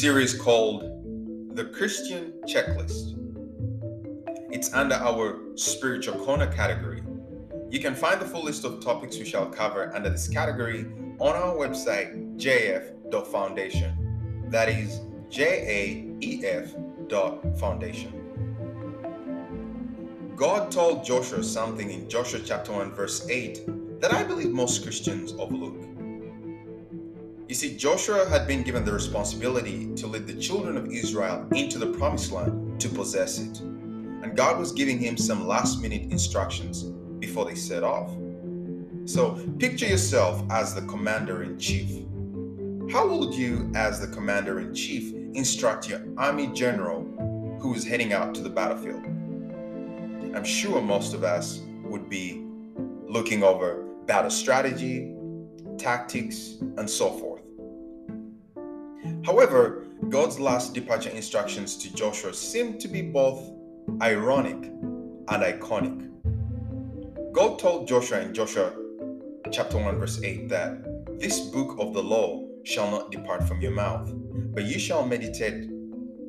Series called The Christian Checklist. It's under our Spiritual Corner category. You can find the full list of topics we shall cover under this category on our website, jaef.foundation. That is J A E F dot foundation. God told Joshua something in Joshua chapter 1, verse 8 that I believe most Christians overlook. You see, Joshua had been given the responsibility to lead the children of Israel into the promised land to possess it. And God was giving him some last minute instructions before they set off. So picture yourself as the commander in chief. How would you, as the commander in chief, instruct your army general who is heading out to the battlefield? I'm sure most of us would be looking over battle strategy, tactics, and so forth. However, God's last departure instructions to Joshua seem to be both ironic and iconic. God told Joshua in Joshua chapter 1 verse 8 that this book of the law shall not depart from your mouth, but you shall meditate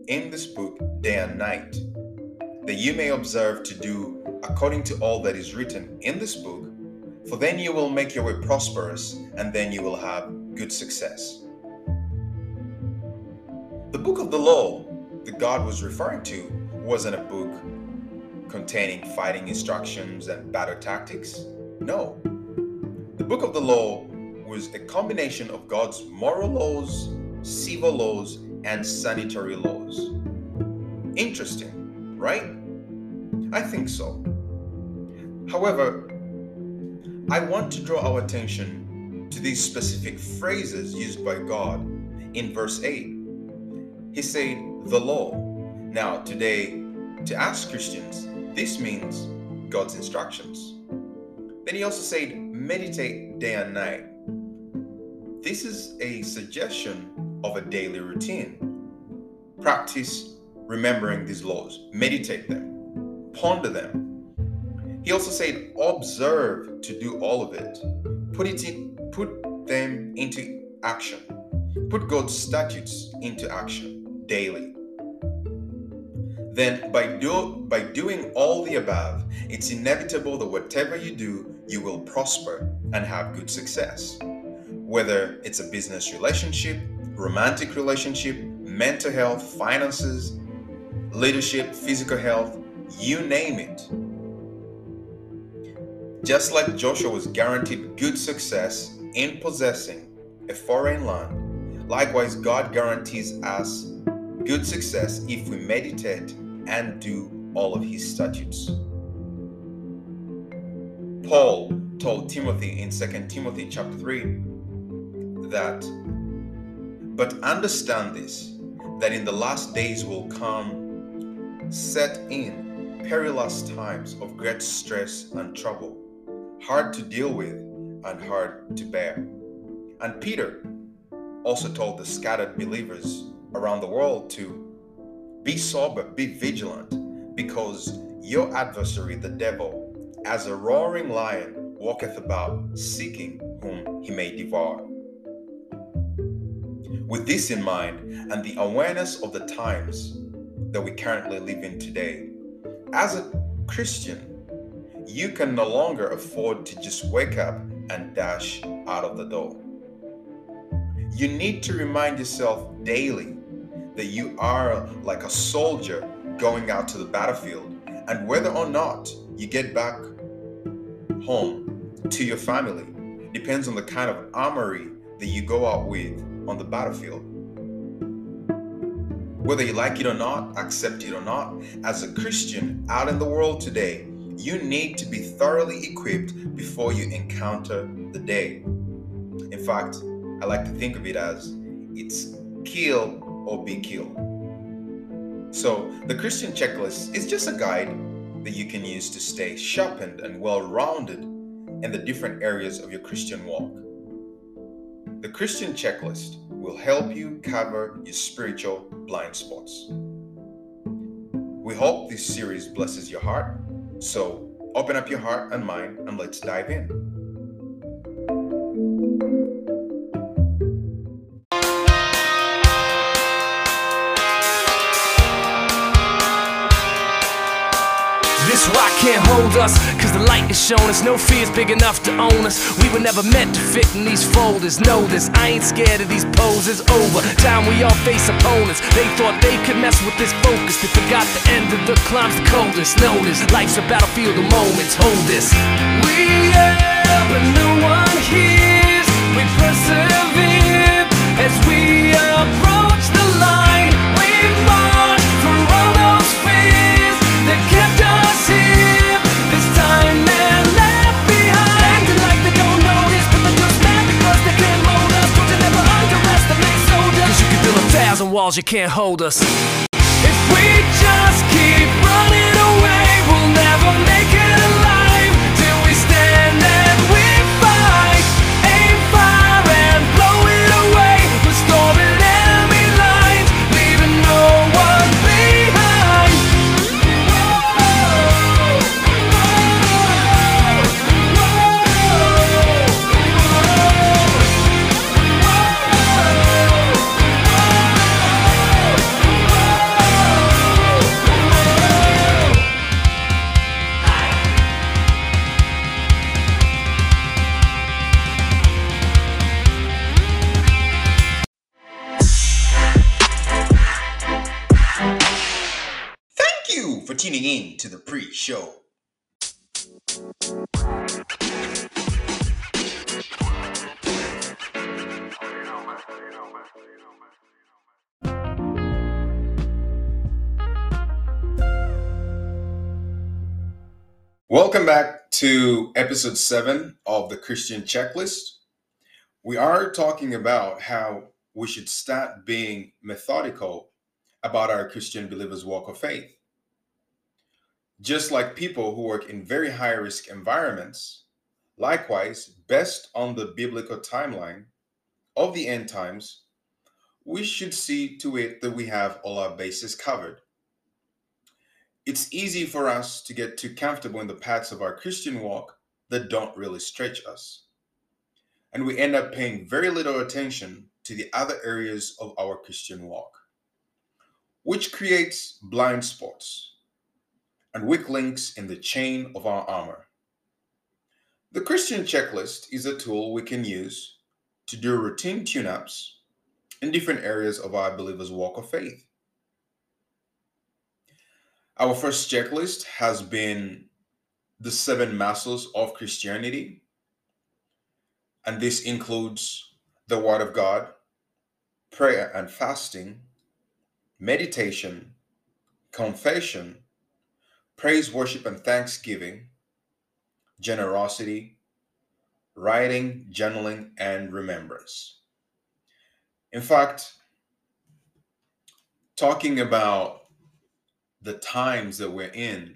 in this book day and night, that you may observe to do according to all that is written in this book, for then you will make your way prosperous, and then you will have good success. The book of the law that God was referring to wasn't a book containing fighting instructions and battle tactics. No. The book of the law was a combination of God's moral laws, civil laws, and sanitary laws. Interesting, right? I think so. However, I want to draw our attention to these specific phrases used by God in verse 8. He said, the law. Now, today, to us Christians, this means God's instructions. Then he also said, meditate day and night. This is a suggestion of a daily routine. Practice remembering these laws, meditate them, ponder them. He also said, observe to do all of it. Put it in, put them into action. Put God's statutes into action daily. Then by do by doing all the above, it's inevitable that whatever you do, you will prosper and have good success. Whether it's a business relationship, romantic relationship, mental health, finances, leadership, physical health, you name it. Just like Joshua was guaranteed good success in possessing a foreign land, likewise, God guarantees us good success if we meditate and do all of his statutes. Paul told Timothy in 2 Timothy chapter 3 that, but understand this, that in the last days will come set in perilous times of great stress and trouble hard to deal with and hard to bear. And Peter also told the scattered believers around the world to be sober, be vigilant, because your adversary, the devil, as a roaring lion, walketh about, seeking whom he may devour. With this in mind, and the awareness of the times that we currently live in today, as a Christian, you can no longer afford to just wake up and dash out of the door. You need to remind yourself daily that you are like a soldier going out to the battlefield, and whether or not you get back home to your family depends on the kind of armory that you go out with on the battlefield. Whether you like it or not, accept it or not, as a Christian out in the world today, you need to be thoroughly equipped before you encounter the day. In fact, I like to think of it as it's kill or be killed. So, the Christian checklist is just a guide that you can use to stay sharpened and well rounded in the different areas of your Christian walk. The Christian checklist will help you cover your spiritual blind spots. We hope this series blesses your heart so open up your heart and mind and let's dive in. This rock can't hold us, cause the light is shown us. No fear's big enough to own us. We were never meant to fit in these folders. Know this, I ain't scared of these poses. Over time, we all face opponents. They thought they could mess with this focus. They forgot the end of the climb's the coldest. Notice, life's a battlefield of moments. Hold this. We yell, but no one hears. We persevere walls, you can't hold us. If we just keep running away, we'll never tuning in to the pre show. Welcome back to episode 7 of the Christian Checklist. We are talking about how we should start being methodical about our Christian believers' walk of faith. Just like people who work in very high risk environments, likewise, based on the biblical timeline of the end times, we should see to it that we have all our bases covered it's easy for us to get too comfortable in the paths of our Christian walk that don't really stretch us. And we end up paying very little attention to the other areas of our Christian walk, which creates blind spots and weak links in the chain of our armor. The Christian checklist is a tool we can use to do routine tune ups in different areas of our believers' walk of faith. Our first checklist has been the seven muscles of Christianity. And this includes the Word of God, prayer and fasting, meditation, confession, praise, worship, and thanksgiving, generosity, writing, journaling, and remembrance. In fact, talking about the times that we're in,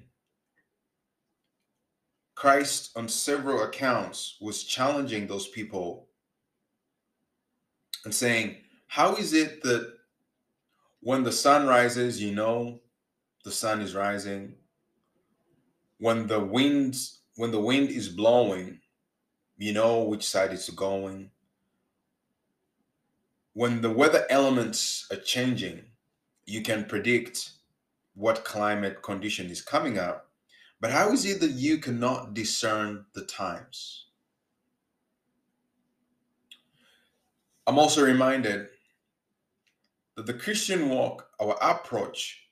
Christ, on several accounts, was challenging those people and saying, How is it that when the sun rises, you know the sun is rising? When the winds, when the wind is blowing, you know which side it's going. When the weather elements are changing, you can predict what climate condition is coming up, but how is it that you cannot discern the times? I'm also reminded that the Christian walk, our approach,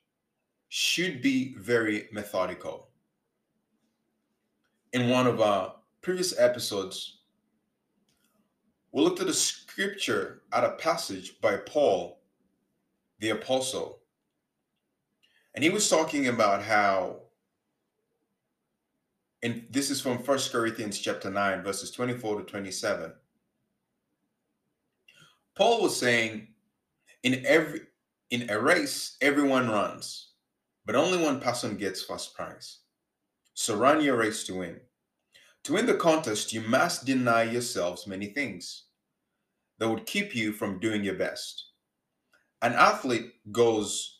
should be very methodical. In one of our previous episodes, we looked at a scripture at a passage by Paul, the apostle, and he was talking about how and this is from First Corinthians chapter 9 verses 24 to 27 Paul was saying in every in a race everyone runs but only one person gets first prize your race to win to win the contest you must deny yourselves many things that would keep you from doing your best an athlete goes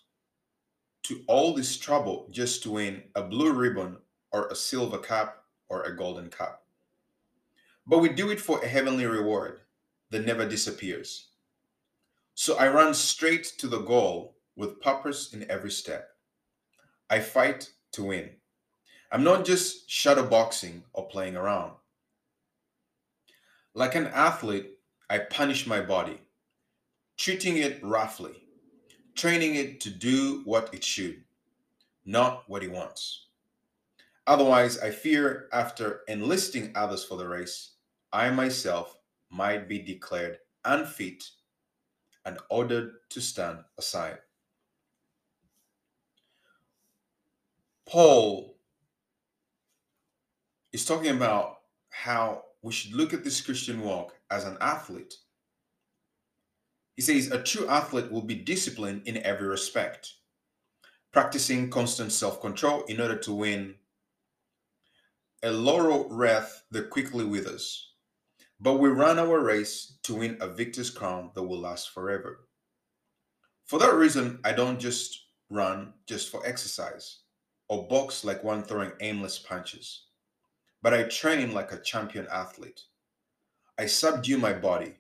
to all this trouble just to win a blue ribbon or a silver cup or a golden cup. But we do it for a heavenly reward that never disappears. So I run straight to the goal with purpose in every step. I fight to win. I'm not just shadow boxing or playing around. Like an athlete, I punish my body, treating it roughly training it to do what it should, not what it wants. Otherwise, I fear after enlisting others for the race, I myself might be declared unfit and ordered to stand aside. Paul is talking about how we should look at this Christian walk as an athlete he says a true athlete will be disciplined in every respect, practicing constant self control in order to win a laurel wreath that quickly withers. But we run our race to win a victor's crown that will last forever. For that reason, I don't just run just for exercise or box like one throwing aimless punches, but I train like a champion athlete. I subdue my body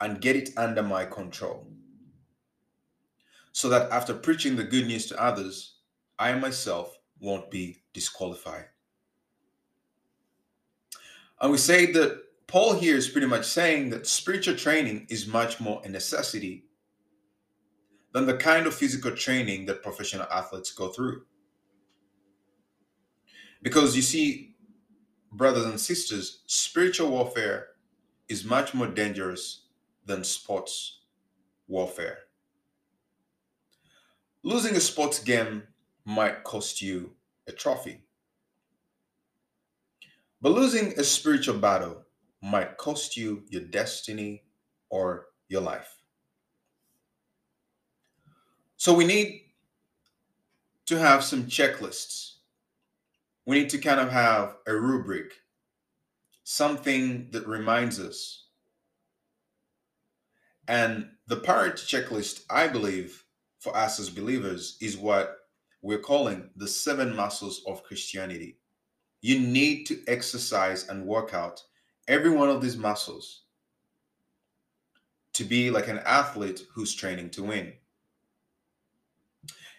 and get it under my control. So that after preaching the good news to others, I myself won't be disqualified. And we say that Paul here is pretty much saying that spiritual training is much more a necessity than the kind of physical training that professional athletes go through. Because you see, brothers and sisters, spiritual warfare is much more dangerous than sports warfare. Losing a sports game might cost you a trophy. But losing a spiritual battle might cost you your destiny or your life. So we need to have some checklists. We need to kind of have a rubric, something that reminds us. And the priority checklist, I believe, for us as believers is what we're calling the seven muscles of Christianity. You need to exercise and work out every one of these muscles to be like an athlete who's training to win.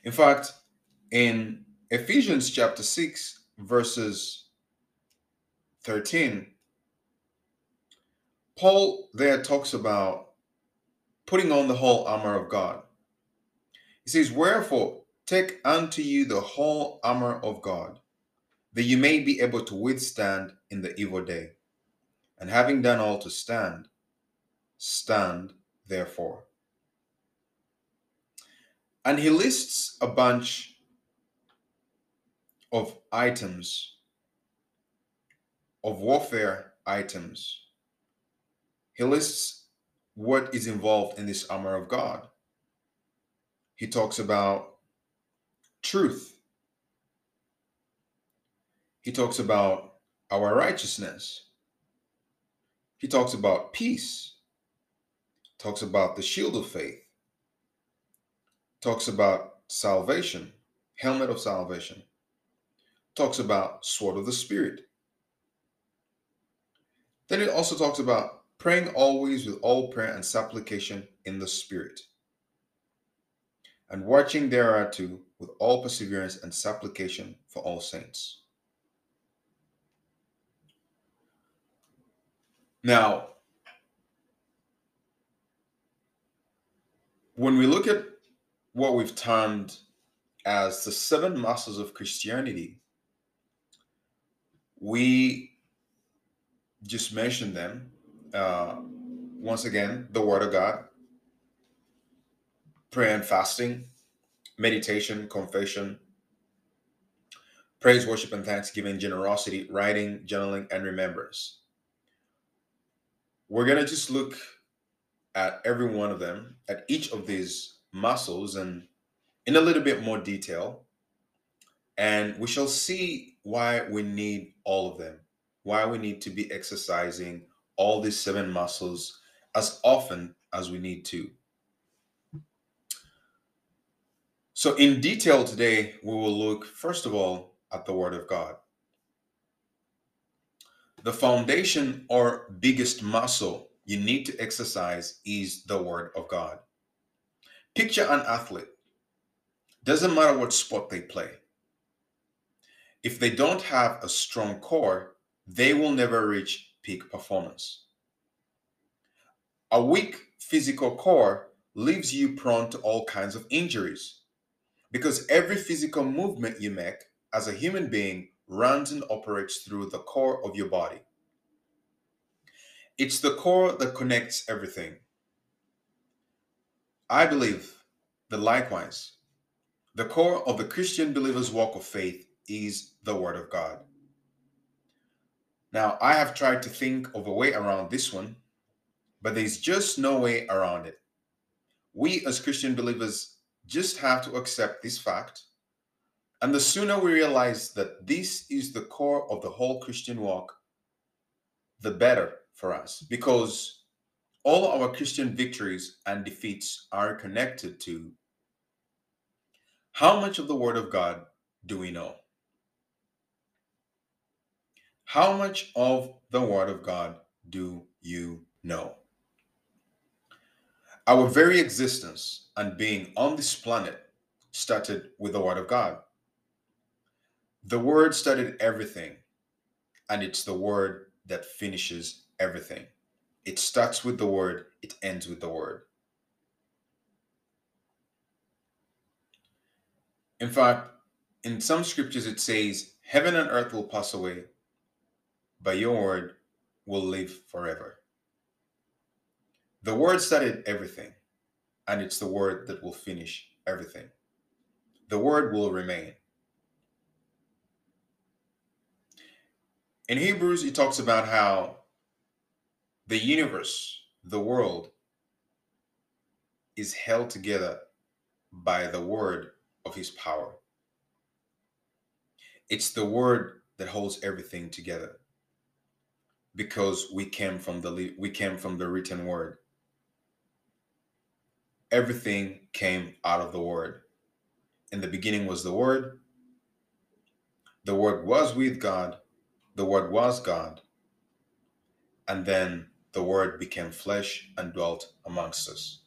In fact, in Ephesians chapter 6, verses 13, Paul there talks about putting on the whole armor of God. He says, Wherefore, take unto you the whole armor of God, that you may be able to withstand in the evil day. And having done all to stand, stand therefore. And he lists a bunch of items, of warfare items. He lists what is involved in this armor of God. He talks about truth. He talks about our righteousness. He talks about peace. Talks about the shield of faith talks about salvation, helmet of salvation, talks about sword of the spirit. Then it also talks about praying always with all prayer and supplication in the spirit, and watching thereunto with all perseverance and supplication for all saints. Now, when we look at what we've termed as the seven muscles of Christianity. We just mentioned them. Uh, once again, the Word of God, prayer and fasting, meditation, confession, praise, worship, and thanksgiving, generosity, writing, journaling, and remembrance. We're going to just look at every one of them, at each of these muscles and in a little bit more detail. And we shall see why we need all of them, why we need to be exercising all these seven muscles as often as we need to. So, in detail today, we will look first of all at the Word of God. The foundation or biggest muscle you need to exercise is the Word of God. Picture an athlete. Doesn't matter what sport they play. If they don't have a strong core, they will never reach peak performance. A weak physical core leaves you prone to all kinds of injuries because every physical movement you make as a human being runs and operates through the core of your body. It's the core that connects everything I believe that likewise, the core of the Christian believer's walk of faith is the Word of God. Now, I have tried to think of a way around this one, but there's just no way around it. We as Christian believers just have to accept this fact. And the sooner we realize that this is the core of the whole Christian walk, the better for us. Because all our Christian victories and defeats are connected to how much of the Word of God do we know? How much of the Word of God do you know? Our very existence and being on this planet started with the Word of God. The Word started everything, and it's the Word that finishes everything. It starts with the word, it ends with the word. In fact, in some scriptures it says, Heaven and earth will pass away, but your word will live forever. The word started everything, and it's the word that will finish everything. The word will remain. In Hebrews, it talks about how the universe, the world, is held together by the word of his power. It's the word that holds everything together because we came from the we came from the written word. Everything came out of the word. In the beginning was the word. The word was with God. The word was God. And then the word became flesh and dwelt amongst us.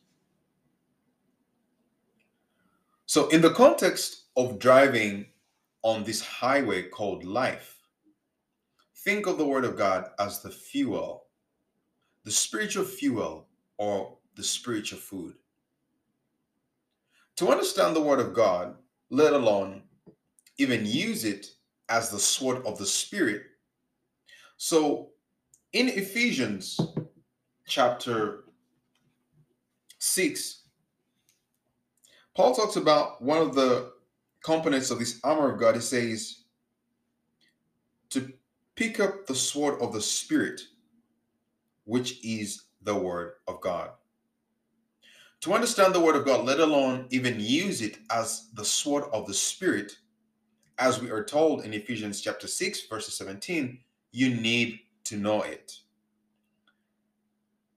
So, in the context of driving on this highway called life, think of the Word of God as the fuel, the spiritual fuel, or the spiritual food. To understand the Word of God, let alone even use it as the sword of the Spirit. So, in Ephesians chapter 6, Paul talks about one of the components of this armor of God. He says to pick up the sword of the Spirit, which is the word of God. To understand the word of God, let alone even use it as the sword of the Spirit, as we are told in Ephesians chapter 6, verse 17, you need to know it.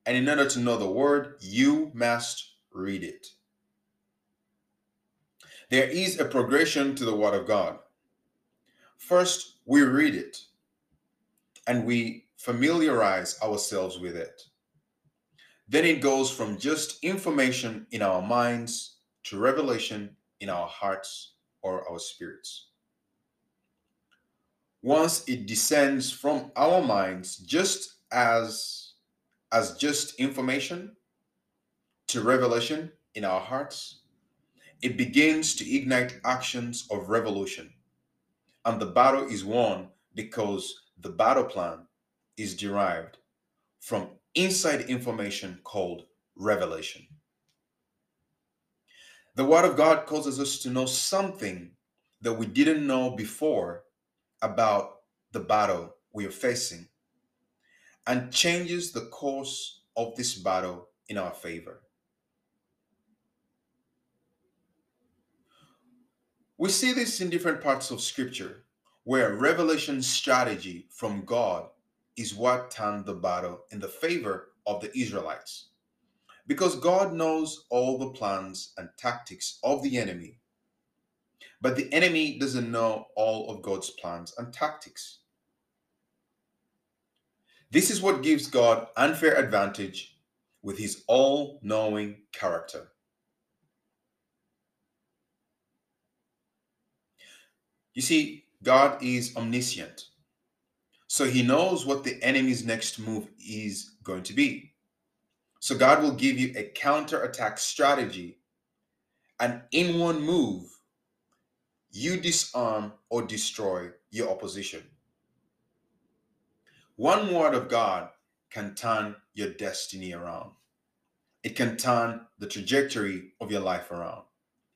And in order to know the word, you must read it. There is a progression to the Word of God. First, we read it and we familiarize ourselves with it. Then it goes from just information in our minds to revelation in our hearts or our spirits. Once it descends from our minds just as as just information to revelation in our hearts, it begins to ignite actions of revolution. And the battle is won because the battle plan is derived from inside information called revelation. The Word of God causes us to know something that we didn't know before about the battle we are facing and changes the course of this battle in our favor. We see this in different parts of scripture where revelation strategy from God is what turned the battle in the favor of the Israelites. Because God knows all the plans and tactics of the enemy, but the enemy doesn't know all of God's plans and tactics. This is what gives God unfair advantage with his all knowing character. You see, God is omniscient. So he knows what the enemy's next move is going to be. So God will give you a counter-attack strategy. And in one move, you disarm or destroy your opposition. One word of God can turn your destiny around. It can turn the trajectory of your life around.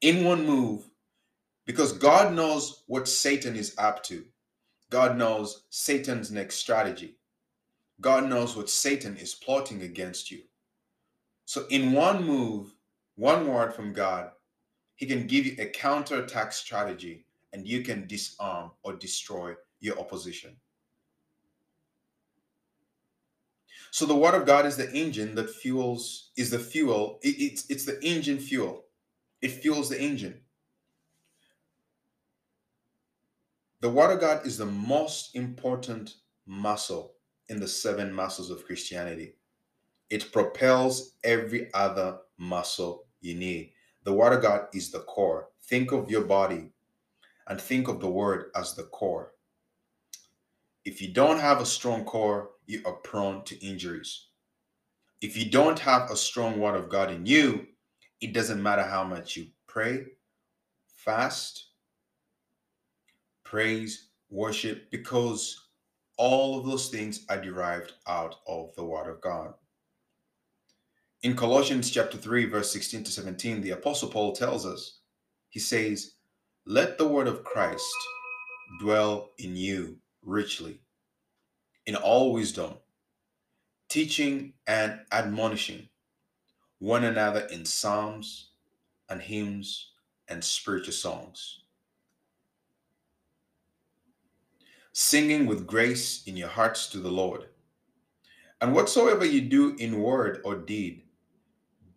In one move, because God knows what Satan is up to. God knows Satan's next strategy. God knows what Satan is plotting against you. So, in one move, one word from God, He can give you a counterattack strategy and you can disarm or destroy your opposition. So, the Word of God is the engine that fuels, is the fuel, it, it's, it's the engine fuel. It fuels the engine. The of God is the most important muscle in the seven muscles of Christianity. It propels every other muscle you need. The of God is the core. Think of your body and think of the Word as the core. If you don't have a strong core, you are prone to injuries. If you don't have a strong Word of God in you, it doesn't matter how much you pray, fast, praise, worship, because all of those things are derived out of the Word of God. In Colossians chapter 3, verse 16 to 17, the Apostle Paul tells us, he says, Let the word of Christ dwell in you richly, in all wisdom, teaching and admonishing one another in psalms and hymns and spiritual songs, singing with grace in your hearts to the Lord. And whatsoever you do in word or deed,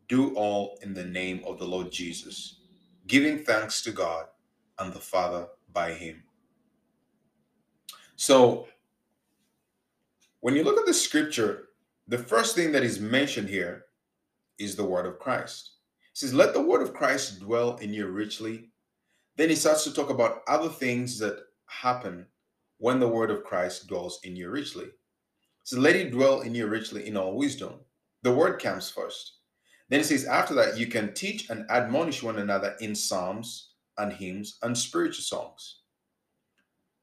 do all in the name of the Lord Jesus, giving thanks to God and the Father by him. So, when you look at the scripture, the first thing that is mentioned here is the word of Christ. It says, Let the word of Christ dwell in you richly. Then he starts to talk about other things that happen when the word of Christ dwells in you richly. So let it dwell in you richly in all wisdom. The word comes first. Then it says, after that, you can teach and admonish one another in psalms and hymns and spiritual songs.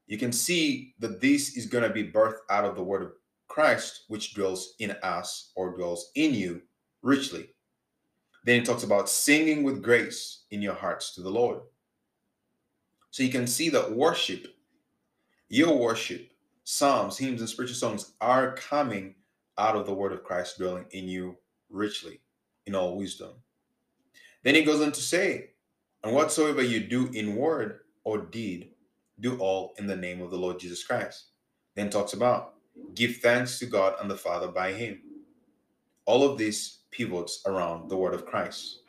You can see that this is going to be birthed out of the word of Christ, which dwells in us or dwells in you richly. Then it talks about singing with grace in your hearts to the Lord. So you can see that worship, your worship, psalms, hymns, and spiritual songs are coming out of the word of Christ dwelling in you richly in all wisdom. Then he goes on to say, and whatsoever you do in word or deed, do all in the name of the Lord Jesus Christ. Then talks about give thanks to God and the Father by him. All of this pivots around the word of Christ.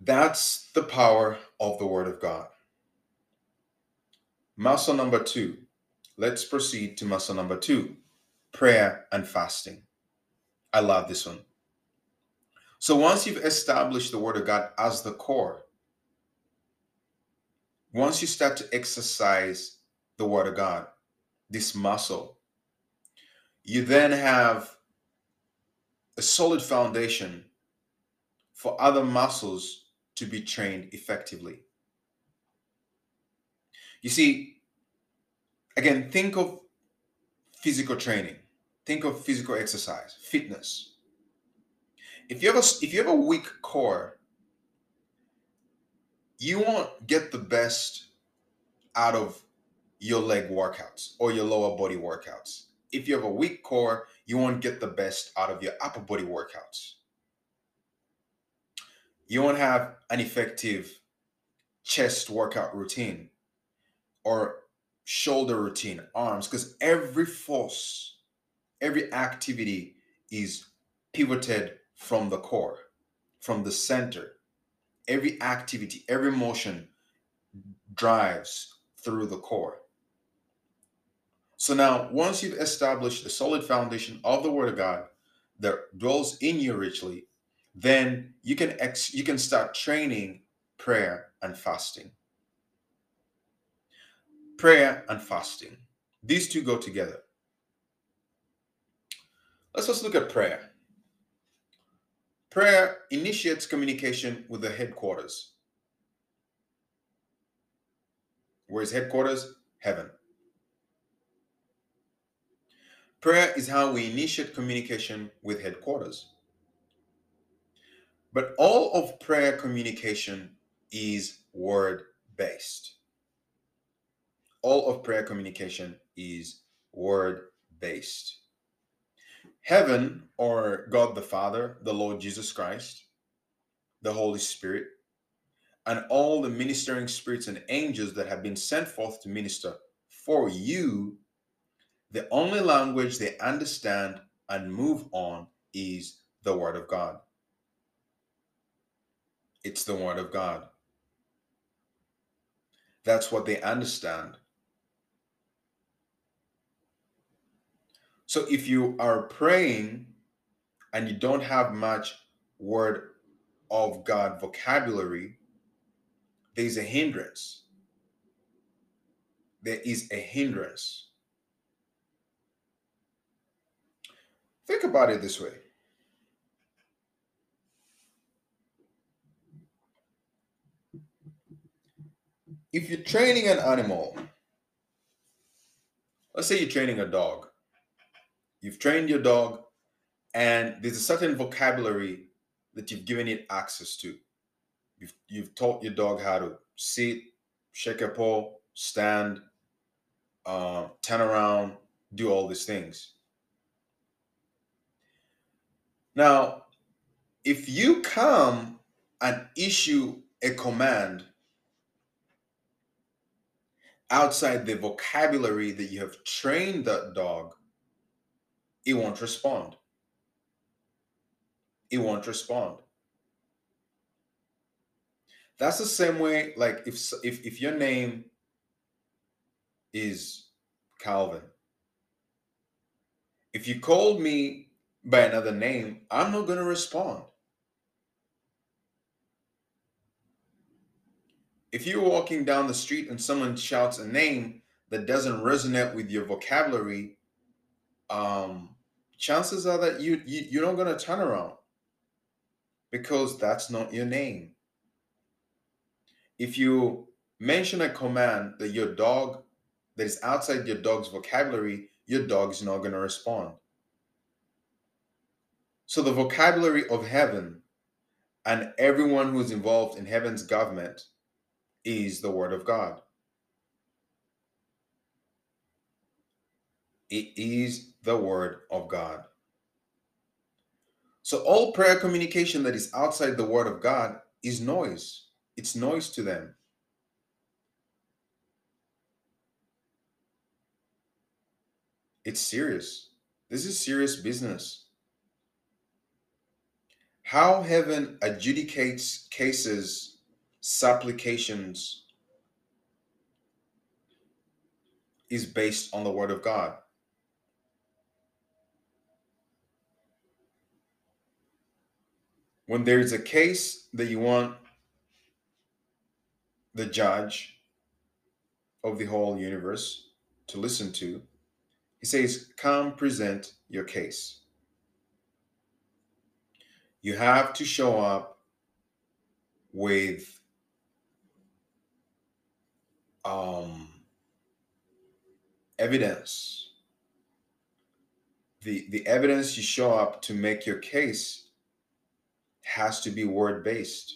That's the power of the word of God. Muscle number two. Let's proceed to muscle number two prayer and fasting. I love this one. So once you've established the word of God as the core, once you start to exercise the word of God, this muscle, you then have a solid foundation for other muscles to be trained effectively. You see, again, think of physical training. Think of physical exercise, fitness. If you have a, if you have a weak core, you won't get the best out of your leg workouts or your lower body workouts. If you have a weak core, you won't get the best out of your upper body workouts. You won't have an effective chest workout routine or shoulder routine, arms, because every force, every activity is pivoted from the core, from the center. Every activity, every motion drives through the core. So now, once you've established the solid foundation of the Word of God that dwells in you richly, then you can ex- you can start training prayer and fasting prayer and fasting. These two go together. Let's just look at prayer. Prayer initiates communication with the headquarters. Where's headquarters? Heaven. Prayer is how we initiate communication with headquarters. But all of prayer communication is word based all of prayer communication is word based. Heaven, or God the Father, the Lord Jesus Christ, the Holy Spirit, and all the ministering spirits and angels that have been sent forth to minister for you, the only language they understand and move on is the Word of God. It's the Word of God. That's what they understand. So if you are praying and you don't have much word of God vocabulary, there's a hindrance. There is a hindrance. Think about it this way. If you're training an animal, let's say you're training a dog, you've trained your dog, and there's a certain vocabulary that you've given it access to. You've, you've taught your dog how to sit, shake a paw, stand, uh, turn around, do all these things. Now, if you come and issue a command outside the vocabulary that you have trained that dog, it won't respond. It won't respond. That's the same way, like if if if your name is Calvin, if you called me by another name, I'm not gonna respond. If you're walking down the street and someone shouts a name that doesn't resonate with your vocabulary, um, chances are that you, you you're not going to turn around because that's not your name. If you mention a command that your dog that is outside your dog's vocabulary, your dog is not going to respond. So the vocabulary of heaven and everyone who's involved in heaven's government is the Word of God. It is the Word of God. So, all prayer communication that is outside the Word of God is noise. It's noise to them. It's serious. This is serious business. How heaven adjudicates cases supplications is based on the word of God. When there is a case that you want the judge of the whole universe to listen to, he says, Come present your case. You have to show up with um, evidence. The, the evidence you show up to make your case has to be word based.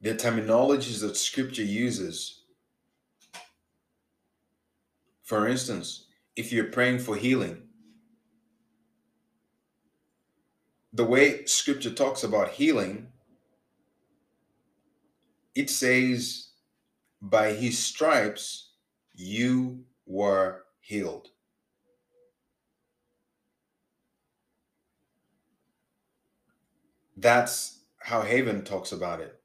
The terminologies that scripture uses. For instance, if you're praying for healing, the way scripture talks about healing it says, By his stripes you were healed. That's how Haven talks about it.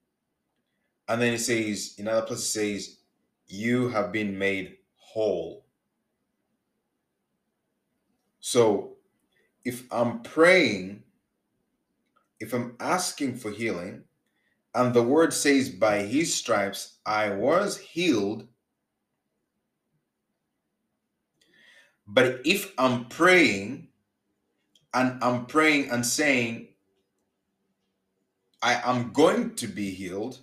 And then it says, in other places, it says, You have been made whole. So if I'm praying, if I'm asking for healing, and the word says, By his stripes I was healed. But if I'm praying and I'm praying and saying, I am going to be healed,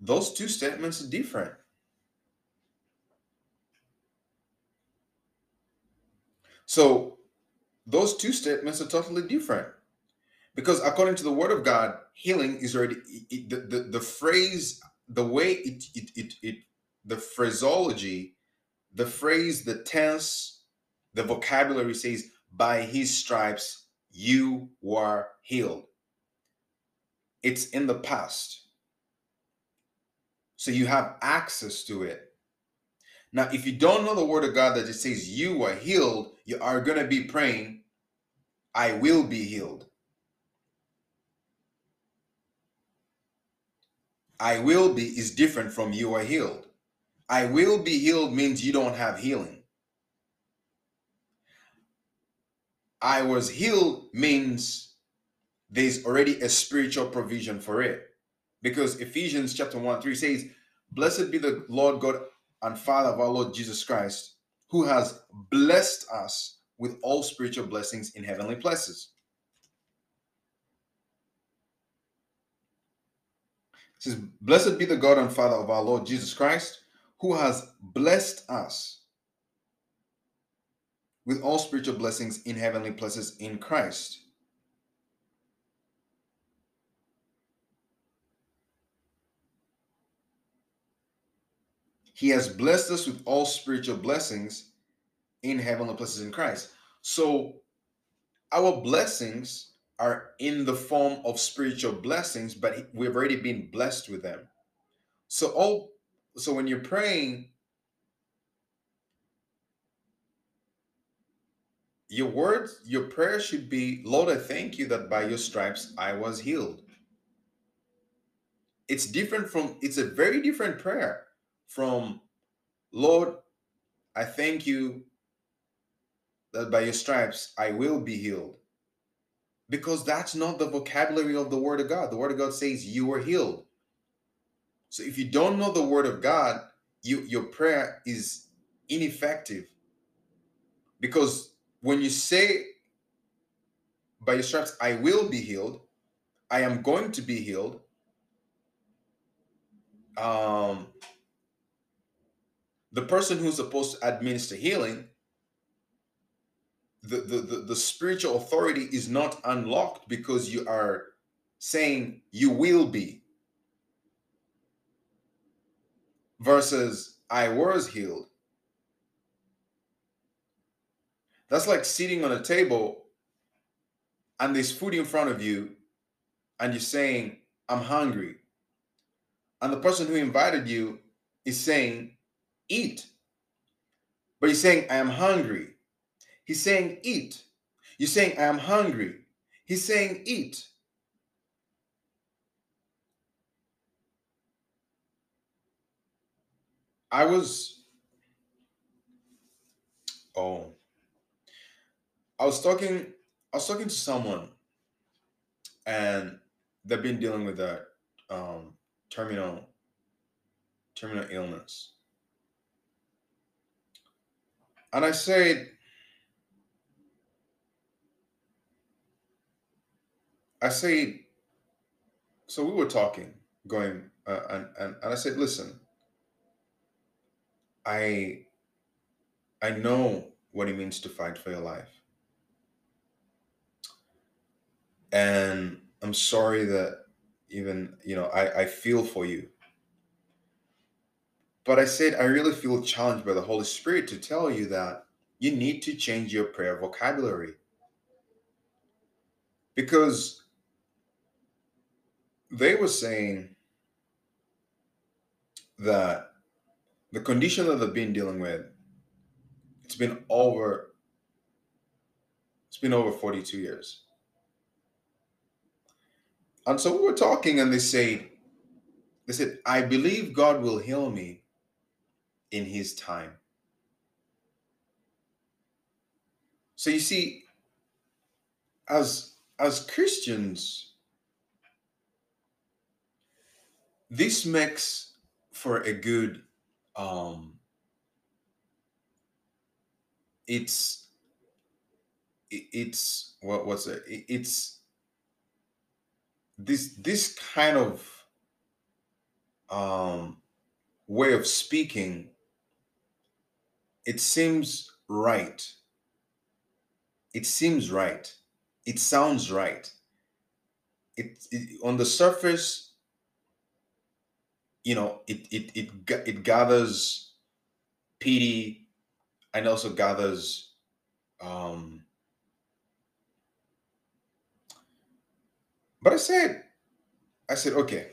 those two statements are different. So, those two statements are totally different because according to the word of god healing is already it, the, the the phrase the way it, it it it the phraseology the phrase the tense the vocabulary says by his stripes you were healed. It's in the past. So you have access to it. Now if you don't know the word of god that it says you were healed you are going to be praying i will be healed I will be is different from you are healed. I will be healed means you don't have healing. I was healed means there's already a spiritual provision for it. Because Ephesians chapter 1 3 says, Blessed be the Lord God and Father of our Lord Jesus Christ, who has blessed us with all spiritual blessings in heavenly places. Says, Blessed be the God and Father of our Lord Jesus Christ, who has blessed us with all spiritual blessings in heavenly places in Christ. He has blessed us with all spiritual blessings in heavenly places in Christ. So our blessings are in the form of spiritual blessings, but we've already been blessed with them. So all so when you're praying, your words, your prayer should be, Lord, I thank you that by your stripes I was healed. It's different from, it's a very different prayer from, Lord, I thank you that by your stripes I will be healed. Because that's not the vocabulary of the Word of God. The Word of God says you are healed. So if you don't know the Word of God, you, your prayer is ineffective. Because when you say, by your stripes I will be healed, I am going to be healed. Um, the person who's supposed to administer healing the, the, the, the spiritual authority is not unlocked because you are saying you will be versus I was healed. That's like sitting on a table and there's food in front of you and you're saying, I'm hungry. And the person who invited you is saying, Eat. But he's saying, I am hungry. He's saying, Eat. You're saying, I am hungry. He's saying, Eat. I was, oh, I was talking, I was talking to someone and they've been dealing with a um, terminal, terminal illness. And I said, I said, so we were talking, going, uh, and, and and I said, listen, I I know what it means to fight for your life, and I'm sorry that even you know I I feel for you, but I said I really feel challenged by the Holy Spirit to tell you that you need to change your prayer vocabulary. Because they were saying that the condition that they've been dealing with, it's been over, it's been over 42 years. And so we were talking, and they said, they said, I believe God will heal me in his time. So you see, as as Christians, this makes for a good um it's it's what what's it it's this this kind of um way of speaking it seems right. It seems right. It sounds right. It, it on the surface you know it it it it gathers pity and also gathers um but i said i said okay.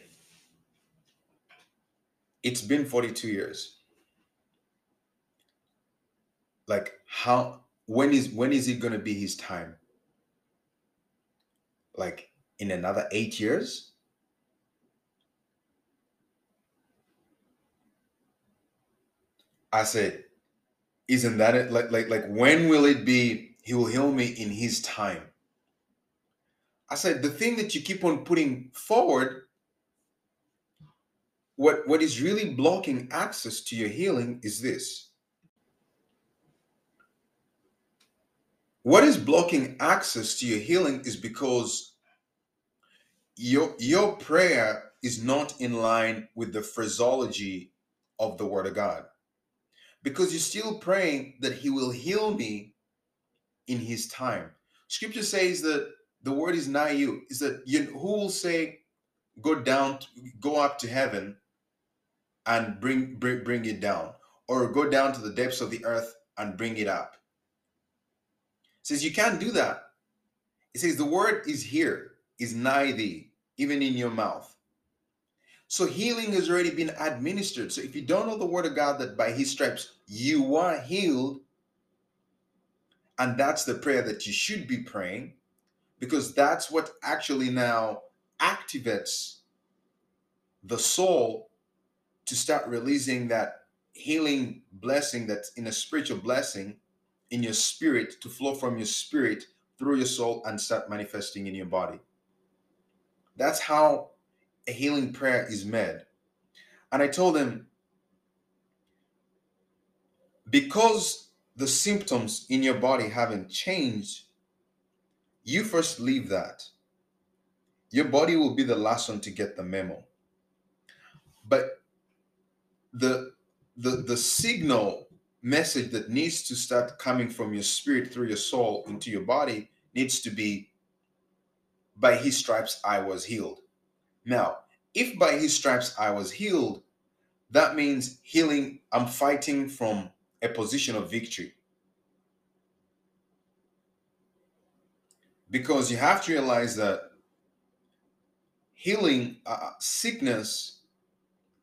It's been 42 years. Like how when is when is it going to be his time? Like in another 8 years I said, isn't that it? Like, like, like, when will it be? He will heal me in his time. I said, the thing that you keep on putting forward, what, what is really blocking access to your healing is this. What is blocking access to your healing is because your your prayer is not in line with the phraseology of the Word of God. Because you're still praying that He will heal me in His time. Scripture says that the word is nigh you. Is that you who will say, go down, go up to heaven and bring, bring bring it down, or go down to the depths of the earth and bring it up. It says you can't do that. It says the word is here, is nigh thee, even in your mouth. So healing has already been administered. So if you don't know the word of God that by his stripes you are healed, and that's the prayer that you should be praying, because that's what actually now activates the soul to start releasing that healing blessing that's in a spiritual blessing in your spirit to flow from your spirit through your soul and start manifesting in your body. That's how a healing prayer is made. And I told him, because the symptoms in your body haven't changed, you first leave that. Your body will be the last one to get the memo. But the the the signal message that needs to start coming from your spirit through your soul into your body needs to be by his stripes I was healed. Now, if by his stripes I was healed, that means healing, I'm fighting from a position of victory. Because you have to realize that healing, uh, sickness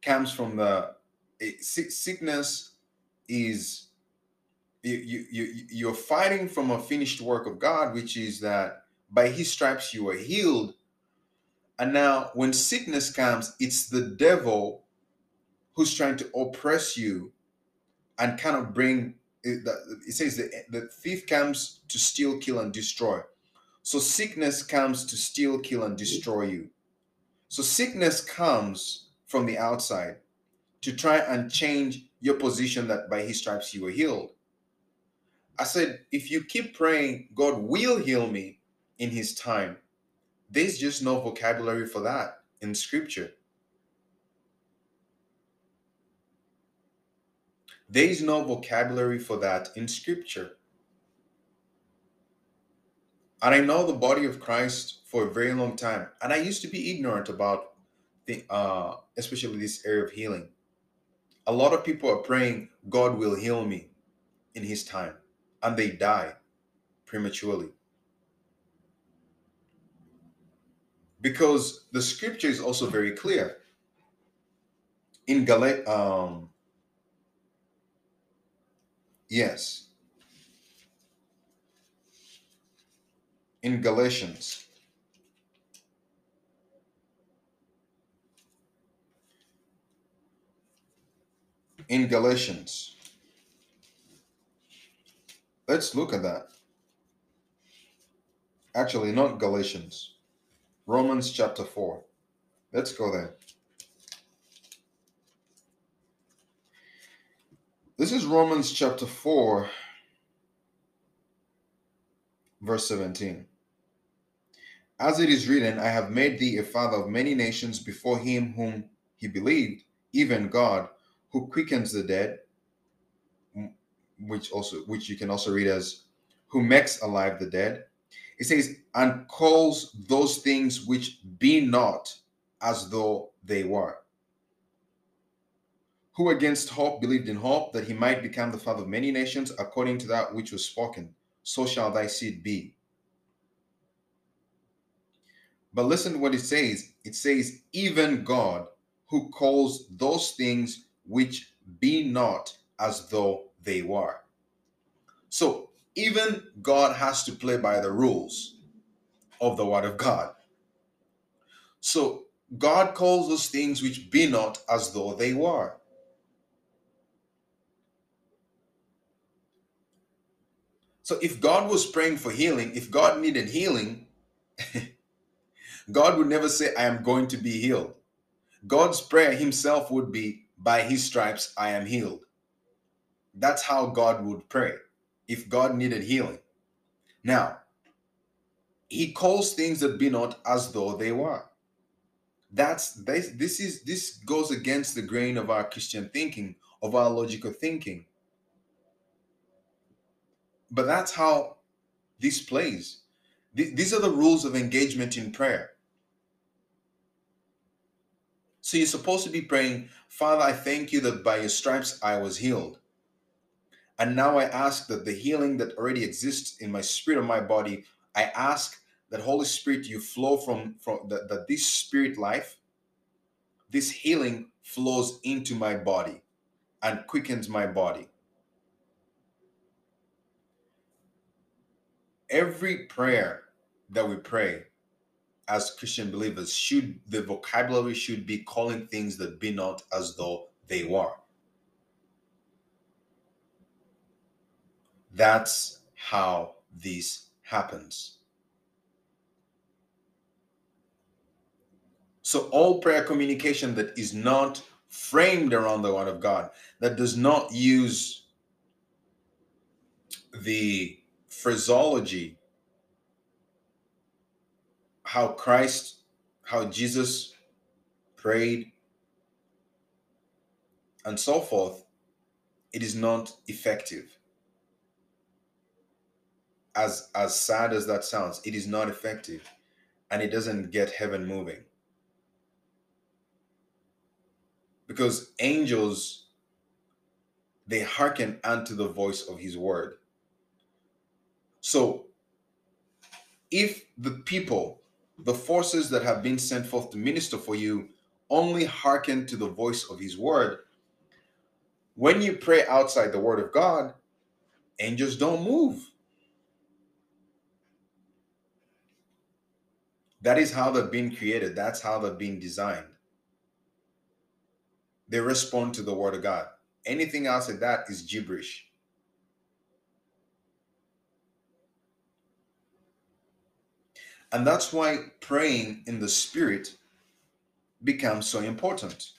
comes from the it, sickness is you, you you're fighting from a finished work of God, which is that by his stripes you are healed. And now when sickness comes, it's the devil who's trying to oppress you and kind of bring it, it says the, the thief comes to steal, kill, and destroy. So sickness comes to steal, kill, and destroy you. So sickness comes from the outside to try and change your position that by his stripes you were healed. I said, if you keep praying, God will heal me in his time, there's just no vocabulary for that in scripture. There is no vocabulary for that in scripture. And I know the body of Christ for a very long time. And I used to be ignorant about the uh especially this area of healing. A lot of people are praying, God will heal me in his time, and they die prematurely. Because the scripture is also very clear. In Gal um yes. In Galatians in Galatians. Let's look at that. Actually, not Galatians. Romans chapter 4. Let's go there. This is Romans chapter 4, verse 17. As it is written, I have made thee a father of many nations before him whom he believed, even God, who quickens the dead, which also which you can also read as who makes alive the dead. It says, and calls those things which be not as though they were. Who against hope believed in hope that he might become the father of many nations, according to that which was spoken, so shall thy seed be. But listen to what it says. It says, even God who calls those things which be not as though they were. So even God has to play by the rules of the word of God. So God calls those things which be not as though they were. So if God was praying for healing, if God needed healing, God would never say, I am going to be healed. God's prayer himself would be, by his stripes I am healed. That's how God would pray if God needed healing. Now, he calls things that be not as though they were. That's this, this is this goes against the grain of our Christian thinking, of our logical thinking. But that's how this plays. Th- these are the rules of engagement in prayer. So you're supposed to be praying, Father, I thank you that by your stripes I was healed. And now I ask that the healing that already exists in my spirit and my body, I ask that Holy Spirit, you flow from, from that, that this spirit life, this healing flows into my body and quickens my body. Every prayer that we pray as Christian believers should the vocabulary should be calling things that be not as though they were. That's how this happens. So, all prayer communication that is not framed around the Word of God, that does not use the phraseology, how Christ, how Jesus prayed, and so forth, it is not effective. As as sad as that sounds it is not effective and it doesn't get heaven moving. Because angels they hearken unto the voice of his word so if the people the forces that have been sent forth to minister for you only hearken to the voice of his word when you pray outside the word of god angels don't move That is how they've been created. That's how they've been designed. They respond to the word of God. Anything else like that is gibberish. And that's why praying in the spirit becomes so important.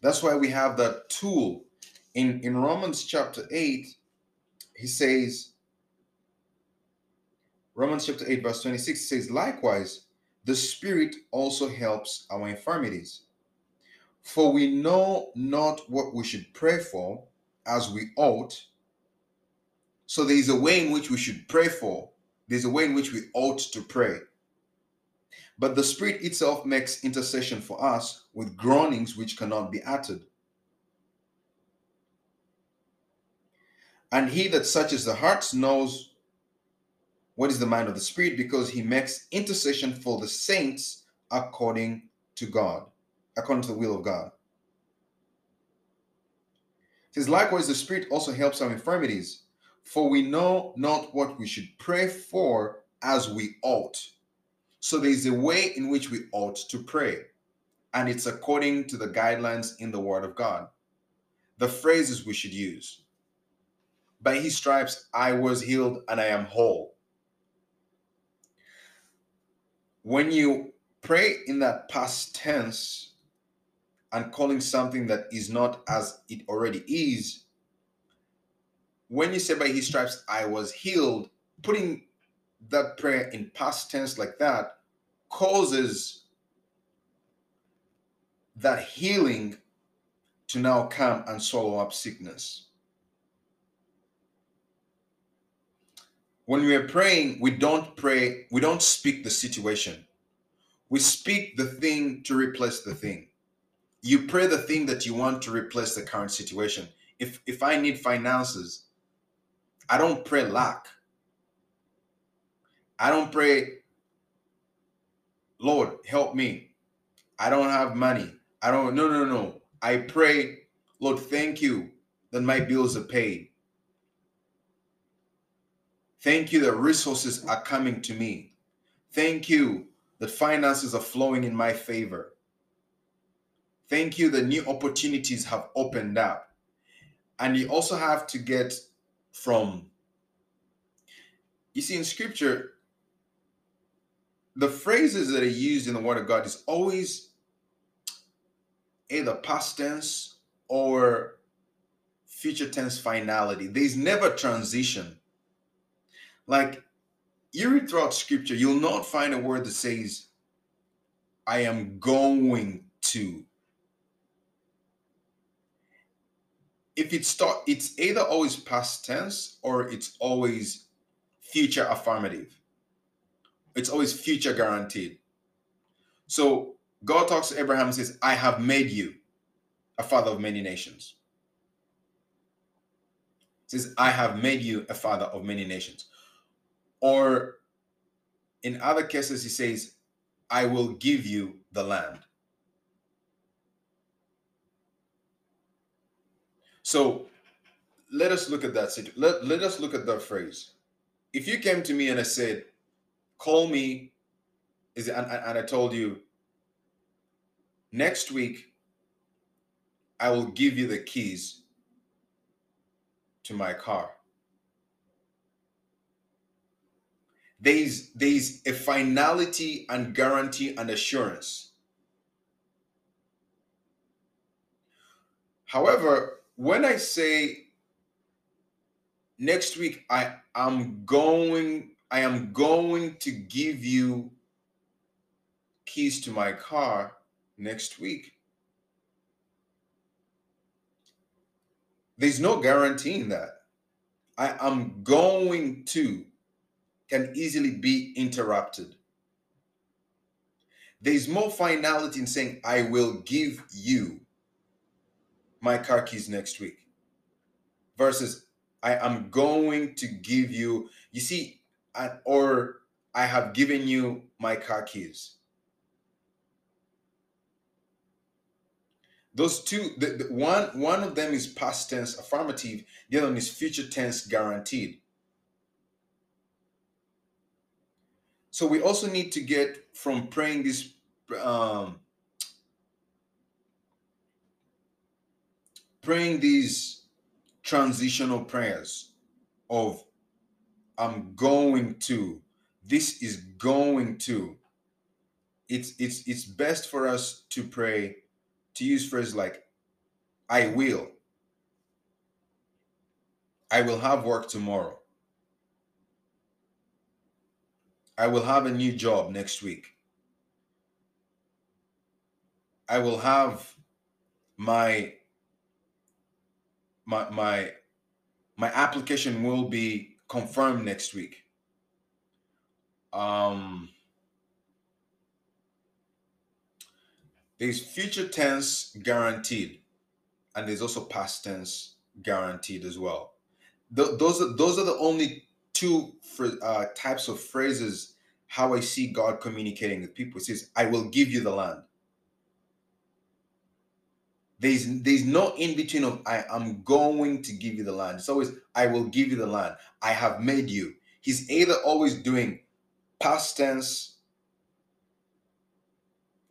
That's why we have that tool. In, in Romans chapter 8, he says, Romans chapter 8, verse 26 says, Likewise, the Spirit also helps our infirmities. For we know not what we should pray for as we ought. So there is a way in which we should pray for, there's a way in which we ought to pray. But the Spirit itself makes intercession for us with groanings which cannot be uttered. And he that searches the hearts knows what is the mind of the Spirit? Because he makes intercession for the saints according to God, according to the will of God. It says, likewise, the Spirit also helps our infirmities, for we know not what we should pray for as we ought. So there is a way in which we ought to pray, and it's according to the guidelines in the Word of God. The phrases we should use. By his stripes I was healed and I am whole. when you pray in that past tense and calling something that is not as it already is, when you say by his stripes I was healed, putting that prayer in past tense like that causes that healing to now come and swallow up sickness. when we are praying, we don't pray, we don't speak the situation. We speak the thing to replace the thing. You pray the thing that you want to replace the current situation. If if I need finances, I don't pray lack. I don't pray, Lord, help me. I don't have money. I don't, no, no, no. I pray, Lord, thank you that my bills are paid. Thank you that resources are coming to me. Thank you that finances are flowing in my favor. Thank you that new opportunities have opened up. And you also have to get from, you see, in scripture, the phrases that are used in the Word of God is always either past tense or future tense finality. There's never transition. Like you read throughout scripture, you'll not find a word that says, I am going to. If it start, it's either always past tense or it's always future affirmative. It's always future guaranteed. So God talks to Abraham and says, I have made you a father of many nations. Says, I have made you a father of many nations. Or in other cases, he says, I will give you the land. So let us look at that. Let, let us look at that phrase. If you came to me and I said, call me, is and, and I told you, next week, I will give you the keys to my car. There's, there's a finality and guarantee and assurance. However, when I say next week I am going I am going to give you keys to my car next week. There's no guaranteeing that. I am going to can easily be interrupted. There's more finality in saying, I will give you my car keys next week versus I am going to give you, you see, or I have given you my car keys. Those two, the, the, one one of them is past tense affirmative, the other one is future tense guaranteed. So we also need to get from praying this um, praying these transitional prayers of I'm going to this is going to. It's it's it's best for us to pray to use phrases like I will. I will have work tomorrow. I will have a new job next week. I will have my my my my application will be confirmed next week. Um, there's future tense guaranteed, and there's also past tense guaranteed as well. Th- those are those are the only two uh, types of phrases how I see God communicating with people. He says, "I will give you the land." There's there's no in between of I am going to give you the land. It's always I will give you the land. I have made you. He's either always doing past tense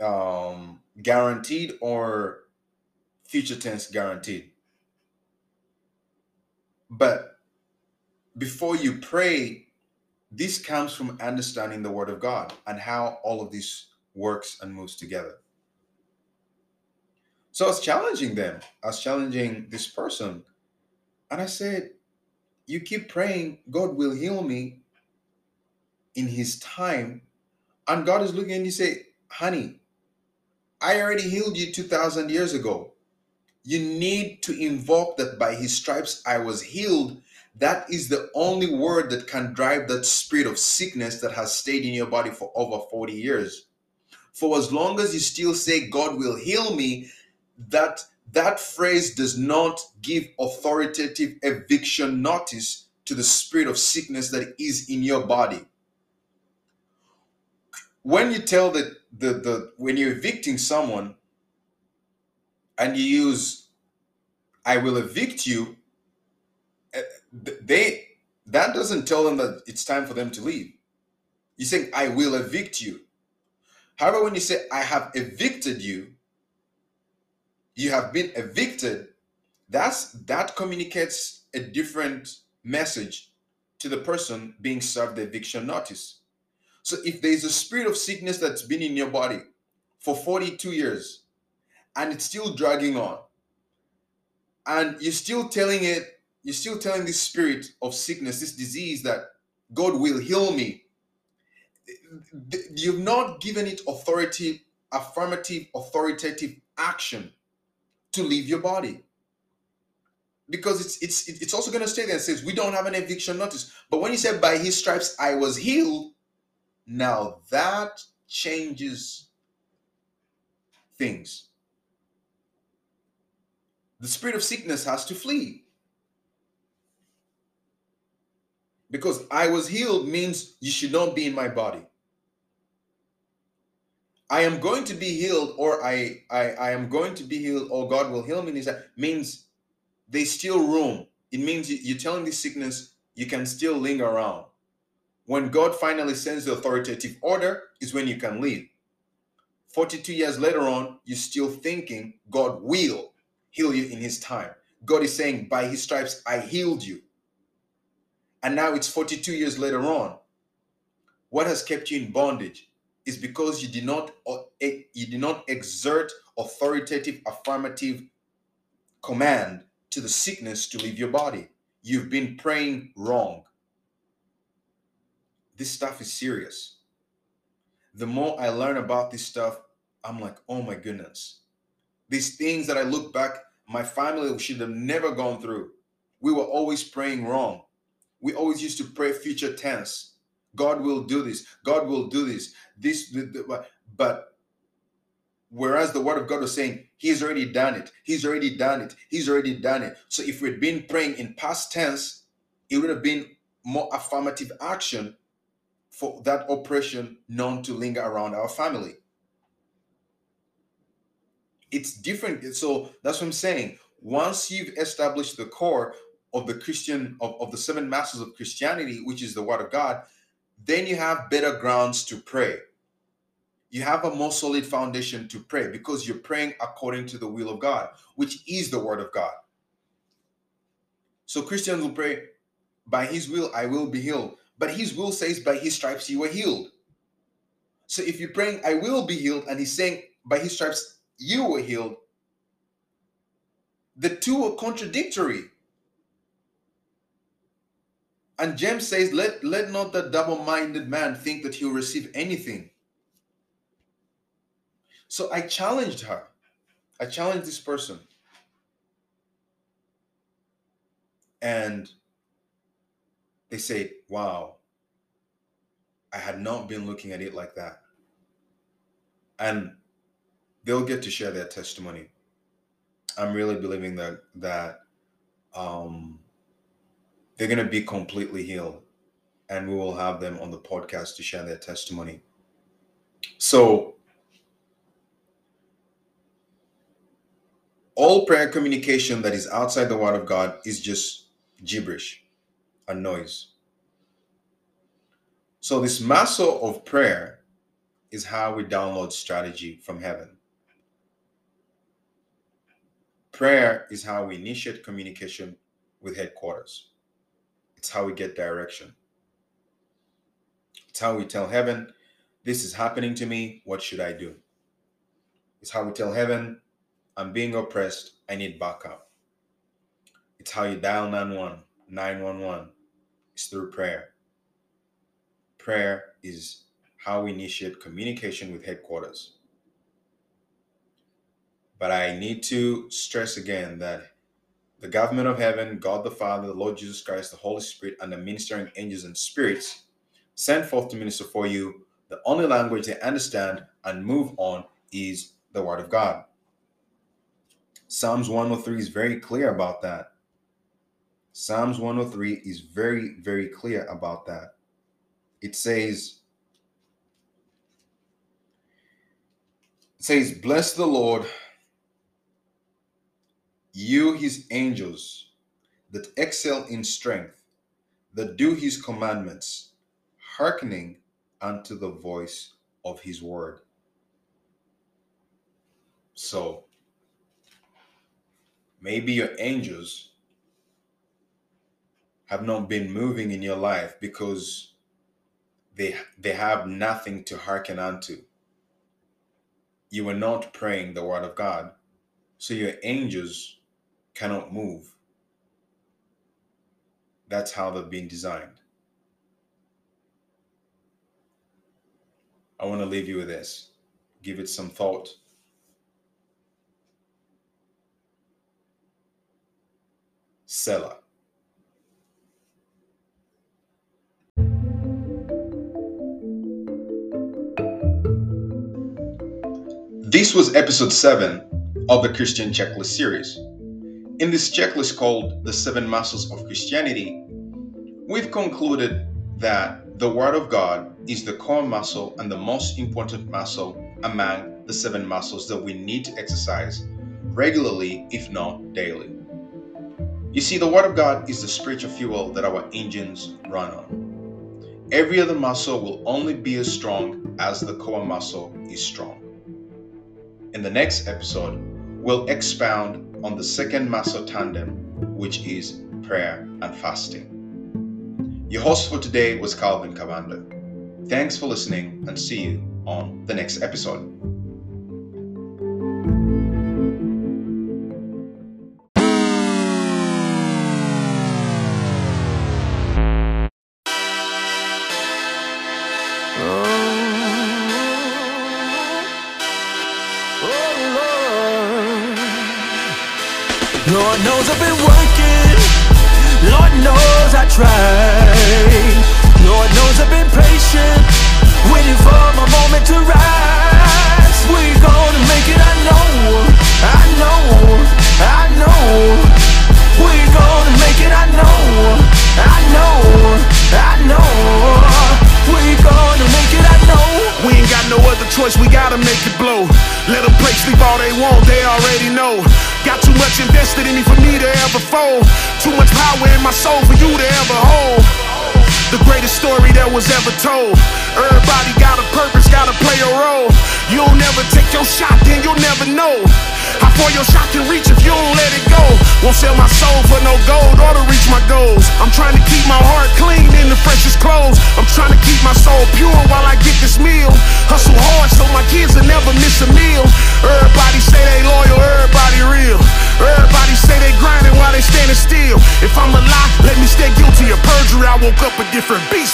um guaranteed or future tense guaranteed. But before you pray, this comes from understanding the word of God and how all of this works and moves together. So I was challenging them. I was challenging this person. And I said, You keep praying, God will heal me in his time. And God is looking and you say, Honey, I already healed you 2,000 years ago. You need to invoke that by his stripes I was healed. That is the only word that can drive that spirit of sickness that has stayed in your body for over 40 years. For as long as you still say, God will heal me, that that phrase does not give authoritative eviction notice to the spirit of sickness that is in your body. When you tell the the, the when you're evicting someone and you use i will evict you eh, they that doesn't tell them that it's time for them to leave. You're saying i will evict you. However when you say i have evicted you you have been evicted, that's that communicates a different message to the person being served the eviction notice. So if there is a spirit of sickness that's been in your body for 42 years and it's still dragging on, and you're still telling it, you're still telling this spirit of sickness, this disease that God will heal me. You've not given it authority affirmative, authoritative action to leave your body. Because it's it's it's also going to stay there and says we don't have an eviction notice. But when you said by his stripes I was healed, now that changes things. The spirit of sickness has to flee. Because I was healed means you should not be in my body. I am going to be healed, or I, I, I am going to be healed, or God will heal me. Means there's still room. It means you're telling this sickness you can still linger around. When God finally sends the authoritative order, is when you can leave. 42 years later on, you're still thinking God will heal you in His time. God is saying, By His stripes, I healed you. And now it's 42 years later on. What has kept you in bondage is because you did not uh, you did not exert authoritative affirmative command to the sickness to leave your body. You've been praying wrong. This stuff is serious. The more I learn about this stuff, I'm like, oh my goodness. These things that I look back, my family should have never gone through. We were always praying wrong. We always used to pray future tense. God will do this. God will do this. This, but whereas the word of God was saying, He's already done it. He's already done it. He's already done it. So if we'd been praying in past tense, it would have been more affirmative action for that oppression known to linger around our family. It's different. So that's what I'm saying. Once you've established the core of the Christian, of, of the seven masters of Christianity, which is the Word of God, then you have better grounds to pray. You have a more solid foundation to pray because you're praying according to the will of God, which is the Word of God. So Christians will pray, By His will, I will be healed. But His will says, By His stripes, you were healed. So if you're praying, I will be healed, and He's saying, By His stripes, you were healed, the two are contradictory. And James says, let, let not the double minded man think that he'll receive anything. So I challenged her. I challenged this person. And they said, wow, I had not been looking at it like that. And they'll get to share their testimony. I'm really believing that that um, they're going to be completely healed and we will have them on the podcast to share their testimony. So all prayer communication that is outside the word of god is just gibberish a noise. So this muscle of prayer is how we download strategy from heaven. Prayer is how we initiate communication with headquarters it's how we get direction. It's how we tell heaven, this is happening to me. What should I do? It's how we tell heaven, I'm being oppressed. I need backup. It's how you dial 911. 911 is through prayer. Prayer is how we initiate communication with headquarters. But I need to stress again that the government of heaven, God the Father, the Lord Jesus Christ, the Holy Spirit, and the ministering angels and spirits sent forth to minister for you. The only language they understand and move on is the Word of God. Psalms 103 is very clear about that. Psalms 103 is very, very clear about that. It says, it says, Bless the Lord, you his angels that excel in strength, that do his commandments, hearkening unto the voice of his word. So maybe your angels have not been moving in your life because they they have nothing to hearken unto. You are not praying the word of God. So your angels cannot move. That's how they've been designed. I want to leave you with this. give it some thought. Selah. This was episode 7 of the Christian Checklist series. In this checklist called The Seven Muscles of Christianity, we've concluded that the Word of God is the core muscle and the most important muscle among the seven muscles that we need to exercise regularly, if not daily. You see, the Word of God is the spiritual fuel that our engines run on. Every other muscle will only be as strong as the core muscle is strong. In the next episode, we'll expound on the second muscle tandem, which is prayer and fasting. Your host for today was Calvin Cavanda. Thanks for listening and see you on the next episode. Tried. Lord knows I've been patient, waiting for my moment to rise. We're gonna make it, I know. I know. I know. We're gonna make it, I know. I know. I know. We're gonna make it, I know. We ain't got no other choice, we gotta make it blow. Let them play sleep all they want, they already know. Got too much invested in me for me to ever fold. Too much power in my soul for you was ever told. Everybody got a purpose, gotta play a role. You'll never take your shot, then you'll never know. How far your shot can reach if you don't let it go. Won't sell my soul for no gold or to reach my goals. I'm trying to keep my heart clean in the freshest clothes. I'm trying to keep my soul pure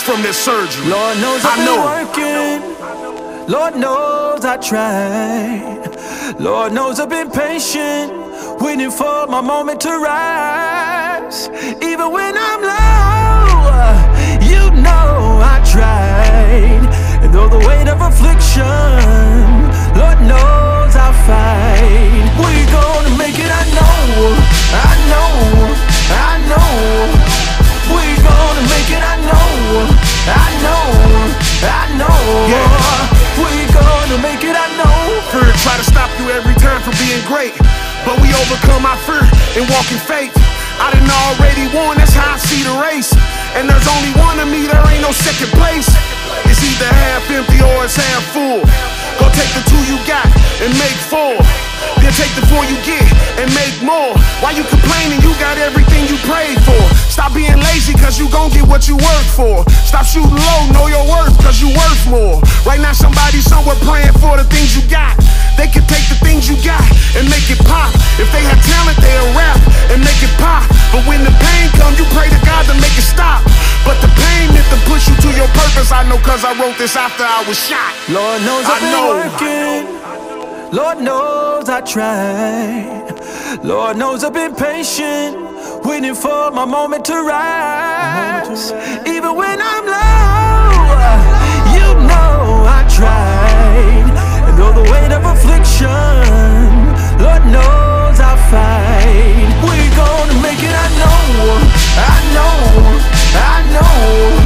from this surgery. Lord knows I I've been working. Lord knows I tried. Lord knows I've been patient, waiting for my moment to rise. Even when I'm low, you know I tried. And though the weight of affliction, Lord knows I'll fight. We're gonna make it, I know. I know. I know. We're gonna make it, I know. I know. I know. Yeah. We're gonna make it, I know. Fear try to stop you every time from being great. But we overcome our fear and walk in faith. I done already won, that's how I see the race. And there's only one of me, there ain't no second place. It's either half empty or it's half full. Go take the two you got and make four. Then take the four you get and make more. Why you complaining? You got everything you prayed for. Stop being lazy, cause you gon' get what you work for. Stop shooting low, know your worth, cause you worth more. Right now, somebody somewhere praying for the things you got. They can take the things you got and make it pop. If they had talent, they'll rap and make it pop. But when the pain come, you pray to God to make it stop. But the pain meant to push you to your purpose. I know cause I wrote this after I was shot. Lord knows I I've been know. working. Lord knows I tried. Lord knows I've been patient, waiting for my moment to rise. Even when I'm low, you know I tried. And though the weight of affliction, Lord knows I fight. We're gonna make it, I know, I know, I know.